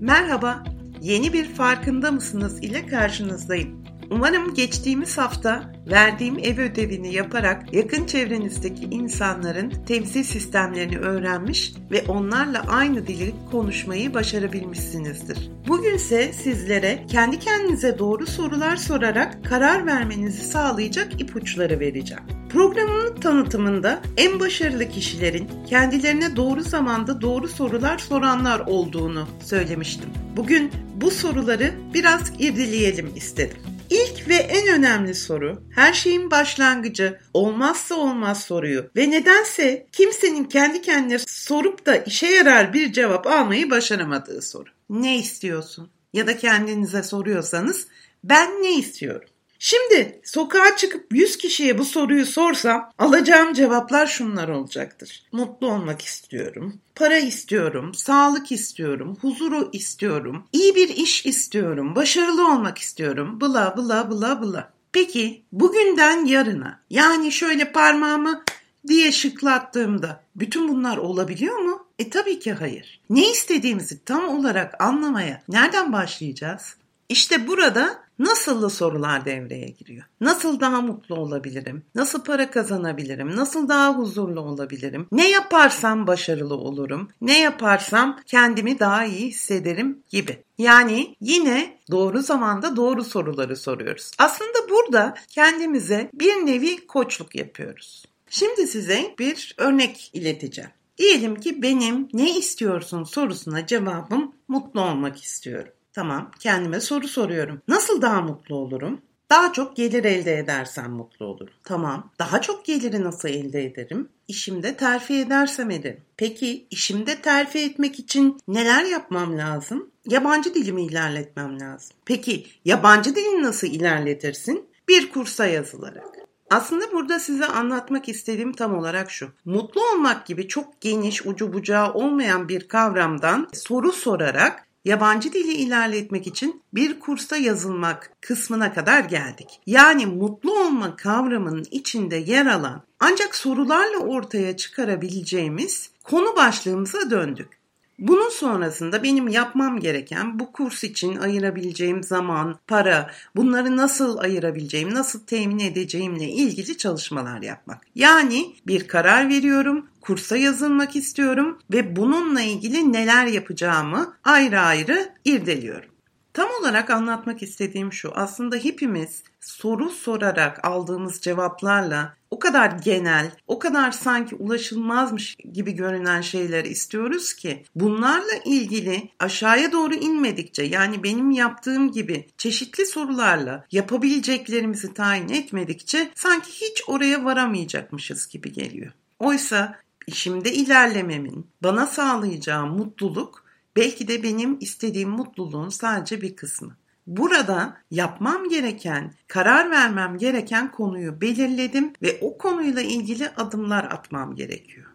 Merhaba, yeni bir farkında mısınız ile karşınızdayım. Umarım geçtiğimiz hafta verdiğim ev ödevini yaparak yakın çevrenizdeki insanların temsil sistemlerini öğrenmiş ve onlarla aynı dili konuşmayı başarabilmişsinizdir. Bugün ise sizlere kendi kendinize doğru sorular sorarak karar vermenizi sağlayacak ipuçları vereceğim. Programın tanıtımında en başarılı kişilerin kendilerine doğru zamanda doğru sorular soranlar olduğunu söylemiştim. Bugün bu soruları biraz irdeleyelim istedim. İlk ve en önemli soru, her şeyin başlangıcı, olmazsa olmaz soruyu ve nedense kimsenin kendi kendine sorup da işe yarar bir cevap almayı başaramadığı soru. Ne istiyorsun? Ya da kendinize soruyorsanız ben ne istiyorum? Şimdi sokağa çıkıp 100 kişiye bu soruyu sorsam alacağım cevaplar şunlar olacaktır. Mutlu olmak istiyorum, para istiyorum, sağlık istiyorum, huzuru istiyorum, iyi bir iş istiyorum, başarılı olmak istiyorum, bla bla bla bla. Peki bugünden yarına yani şöyle parmağımı diye şıklattığımda bütün bunlar olabiliyor mu? E tabii ki hayır. Ne istediğimizi tam olarak anlamaya nereden başlayacağız? İşte burada nasıllı sorular devreye giriyor. Nasıl daha mutlu olabilirim? Nasıl para kazanabilirim? Nasıl daha huzurlu olabilirim? Ne yaparsam başarılı olurum? Ne yaparsam kendimi daha iyi hissederim gibi. Yani yine doğru zamanda doğru soruları soruyoruz. Aslında burada kendimize bir nevi koçluk yapıyoruz. Şimdi size bir örnek ileteceğim. Diyelim ki benim ne istiyorsun sorusuna cevabım mutlu olmak istiyorum. Tamam, kendime soru soruyorum. Nasıl daha mutlu olurum? Daha çok gelir elde edersem mutlu olurum. Tamam. Daha çok geliri nasıl elde ederim? İşimde terfi edersem ederim. Peki işimde terfi etmek için neler yapmam lazım? Yabancı dilimi ilerletmem lazım. Peki yabancı dilini nasıl ilerletirsin? Bir kursa yazılarak. Aslında burada size anlatmak istediğim tam olarak şu. Mutlu olmak gibi çok geniş, ucu bucağı olmayan bir kavramdan soru sorarak yabancı dili ilerletmek için bir kursa yazılmak kısmına kadar geldik. Yani mutlu olma kavramının içinde yer alan ancak sorularla ortaya çıkarabileceğimiz konu başlığımıza döndük. Bunun sonrasında benim yapmam gereken bu kurs için ayırabileceğim zaman, para, bunları nasıl ayırabileceğim, nasıl temin edeceğimle ilgili çalışmalar yapmak. Yani bir karar veriyorum, kursa yazılmak istiyorum ve bununla ilgili neler yapacağımı ayrı ayrı irdeliyorum. Tam olarak anlatmak istediğim şu. Aslında hepimiz soru sorarak aldığımız cevaplarla o kadar genel, o kadar sanki ulaşılmazmış gibi görünen şeyler istiyoruz ki bunlarla ilgili aşağıya doğru inmedikçe yani benim yaptığım gibi çeşitli sorularla yapabileceklerimizi tayin etmedikçe sanki hiç oraya varamayacakmışız gibi geliyor. Oysa işimde ilerlememin bana sağlayacağı mutluluk belki de benim istediğim mutluluğun sadece bir kısmı. Burada yapmam gereken, karar vermem gereken konuyu belirledim ve o konuyla ilgili adımlar atmam gerekiyor.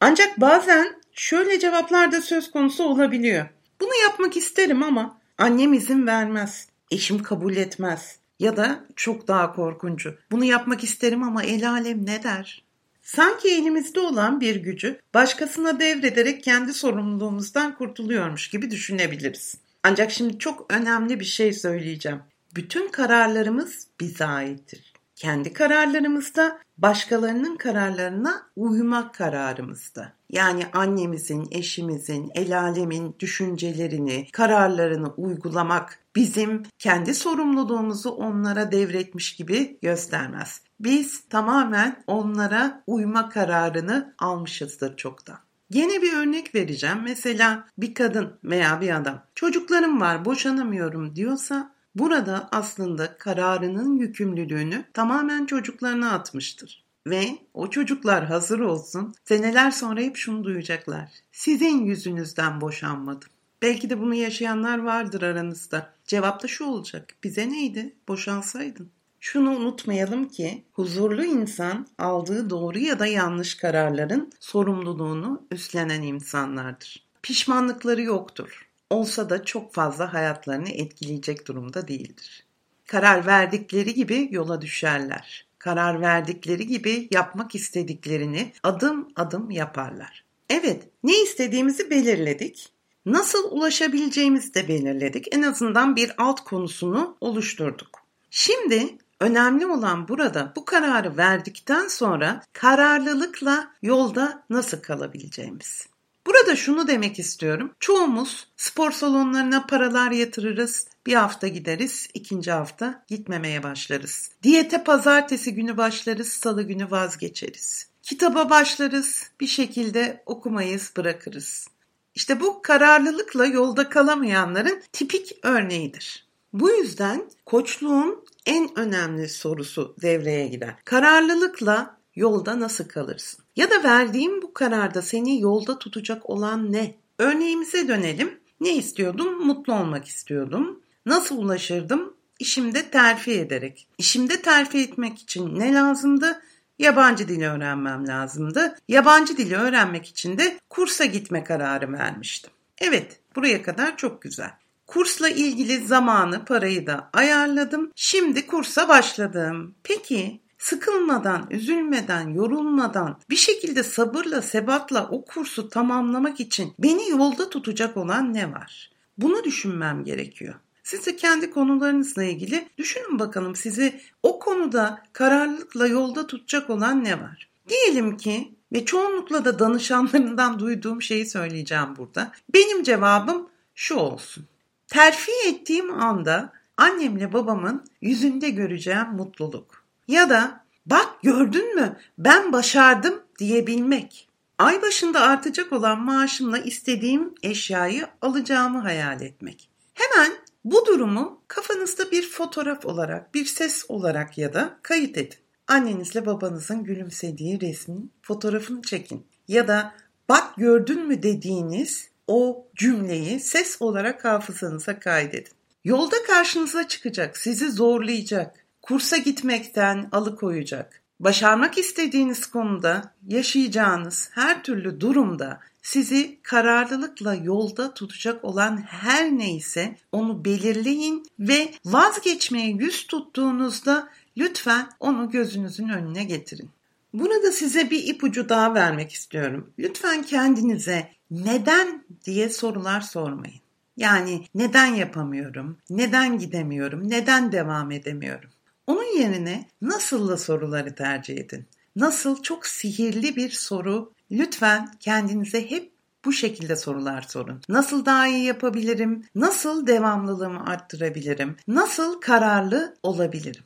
Ancak bazen şöyle cevaplar da söz konusu olabiliyor. Bunu yapmak isterim ama annem izin vermez, eşim kabul etmez ya da çok daha korkuncu. Bunu yapmak isterim ama el alem ne der? Sanki elimizde olan bir gücü başkasına devrederek kendi sorumluluğumuzdan kurtuluyormuş gibi düşünebiliriz. Ancak şimdi çok önemli bir şey söyleyeceğim. Bütün kararlarımız bize aittir. Kendi kararlarımızda başkalarının kararlarına uymak kararımızda. Yani annemizin, eşimizin, el alemin düşüncelerini, kararlarını uygulamak bizim kendi sorumluluğumuzu onlara devretmiş gibi göstermez. Biz tamamen onlara uyma kararını almışızdır çoktan. Yine bir örnek vereceğim. Mesela bir kadın veya bir adam çocuklarım var boşanamıyorum diyorsa burada aslında kararının yükümlülüğünü tamamen çocuklarına atmıştır. Ve o çocuklar hazır olsun seneler sonra hep şunu duyacaklar. Sizin yüzünüzden boşanmadım. Belki de bunu yaşayanlar vardır aranızda. Cevap da şu olacak. Bize neydi? Boşansaydın. Şunu unutmayalım ki huzurlu insan aldığı doğru ya da yanlış kararların sorumluluğunu üstlenen insanlardır. Pişmanlıkları yoktur. Olsa da çok fazla hayatlarını etkileyecek durumda değildir. Karar verdikleri gibi yola düşerler. Karar verdikleri gibi yapmak istediklerini adım adım yaparlar. Evet, ne istediğimizi belirledik. Nasıl ulaşabileceğimizi de belirledik. En azından bir alt konusunu oluşturduk. Şimdi önemli olan burada bu kararı verdikten sonra kararlılıkla yolda nasıl kalabileceğimiz. Burada şunu demek istiyorum. Çoğumuz spor salonlarına paralar yatırırız. Bir hafta gideriz, ikinci hafta gitmemeye başlarız. Diyete pazartesi günü başlarız, salı günü vazgeçeriz. Kitaba başlarız, bir şekilde okumayız, bırakırız. İşte bu kararlılıkla yolda kalamayanların tipik örneğidir. Bu yüzden koçluğun en önemli sorusu devreye girer. Kararlılıkla yolda nasıl kalırsın? Ya da verdiğim bu kararda seni yolda tutacak olan ne? Örneğimize dönelim. Ne istiyordum? Mutlu olmak istiyordum. Nasıl ulaşırdım? İşimde terfi ederek. İşimde terfi etmek için ne lazımdı? Yabancı dili öğrenmem lazımdı. Yabancı dili öğrenmek için de kursa gitme kararı vermiştim. Evet, buraya kadar çok güzel. Kursla ilgili zamanı, parayı da ayarladım. Şimdi kursa başladım. Peki sıkılmadan, üzülmeden, yorulmadan bir şekilde sabırla, sebatla o kursu tamamlamak için beni yolda tutacak olan ne var? Bunu düşünmem gerekiyor. Siz de kendi konularınızla ilgili düşünün bakalım sizi o konuda kararlılıkla yolda tutacak olan ne var? Diyelim ki ve çoğunlukla da danışanlarından duyduğum şeyi söyleyeceğim burada. Benim cevabım şu olsun. Terfi ettiğim anda annemle babamın yüzünde göreceğim mutluluk. Ya da bak gördün mü ben başardım diyebilmek. Ay başında artacak olan maaşımla istediğim eşyayı alacağımı hayal etmek. Hemen bu durumu kafanızda bir fotoğraf olarak, bir ses olarak ya da kayıt edin. Annenizle babanızın gülümsediği resmin fotoğrafını çekin. Ya da bak gördün mü dediğiniz o cümleyi ses olarak hafızanıza kaydedin. Yolda karşınıza çıkacak, sizi zorlayacak, kursa gitmekten alıkoyacak. Başarmak istediğiniz konuda yaşayacağınız her türlü durumda sizi kararlılıkla yolda tutacak olan her neyse onu belirleyin ve vazgeçmeye yüz tuttuğunuzda lütfen onu gözünüzün önüne getirin. Burada size bir ipucu daha vermek istiyorum. Lütfen kendinize neden diye sorular sormayın. Yani neden yapamıyorum, neden gidemiyorum, neden devam edemiyorum. Onun yerine nasılla soruları tercih edin. Nasıl çok sihirli bir soru. Lütfen kendinize hep bu şekilde sorular sorun. Nasıl daha iyi yapabilirim? Nasıl devamlılığımı arttırabilirim? Nasıl kararlı olabilirim?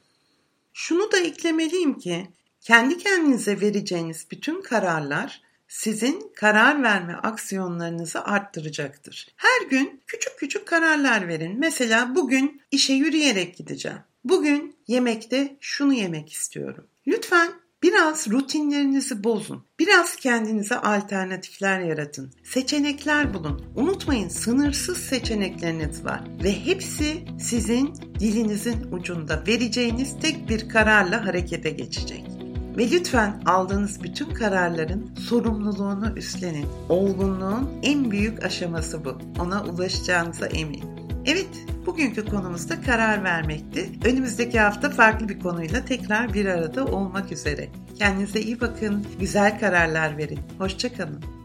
Şunu da eklemeliyim ki kendi kendinize vereceğiniz bütün kararlar sizin karar verme aksiyonlarınızı arttıracaktır. Her gün küçük küçük kararlar verin. Mesela bugün işe yürüyerek gideceğim. Bugün yemekte şunu yemek istiyorum. Lütfen Biraz rutinlerinizi bozun. Biraz kendinize alternatifler yaratın. Seçenekler bulun. Unutmayın sınırsız seçenekleriniz var ve hepsi sizin dilinizin ucunda vereceğiniz tek bir kararla harekete geçecek. Ve lütfen aldığınız bütün kararların sorumluluğunu üstlenin. Olgunluğun en büyük aşaması bu. Ona ulaşacağınıza eminim. Evet, bugünkü konumuz da karar vermekti. Önümüzdeki hafta farklı bir konuyla tekrar bir arada olmak üzere. Kendinize iyi bakın, güzel kararlar verin. Hoşçakalın.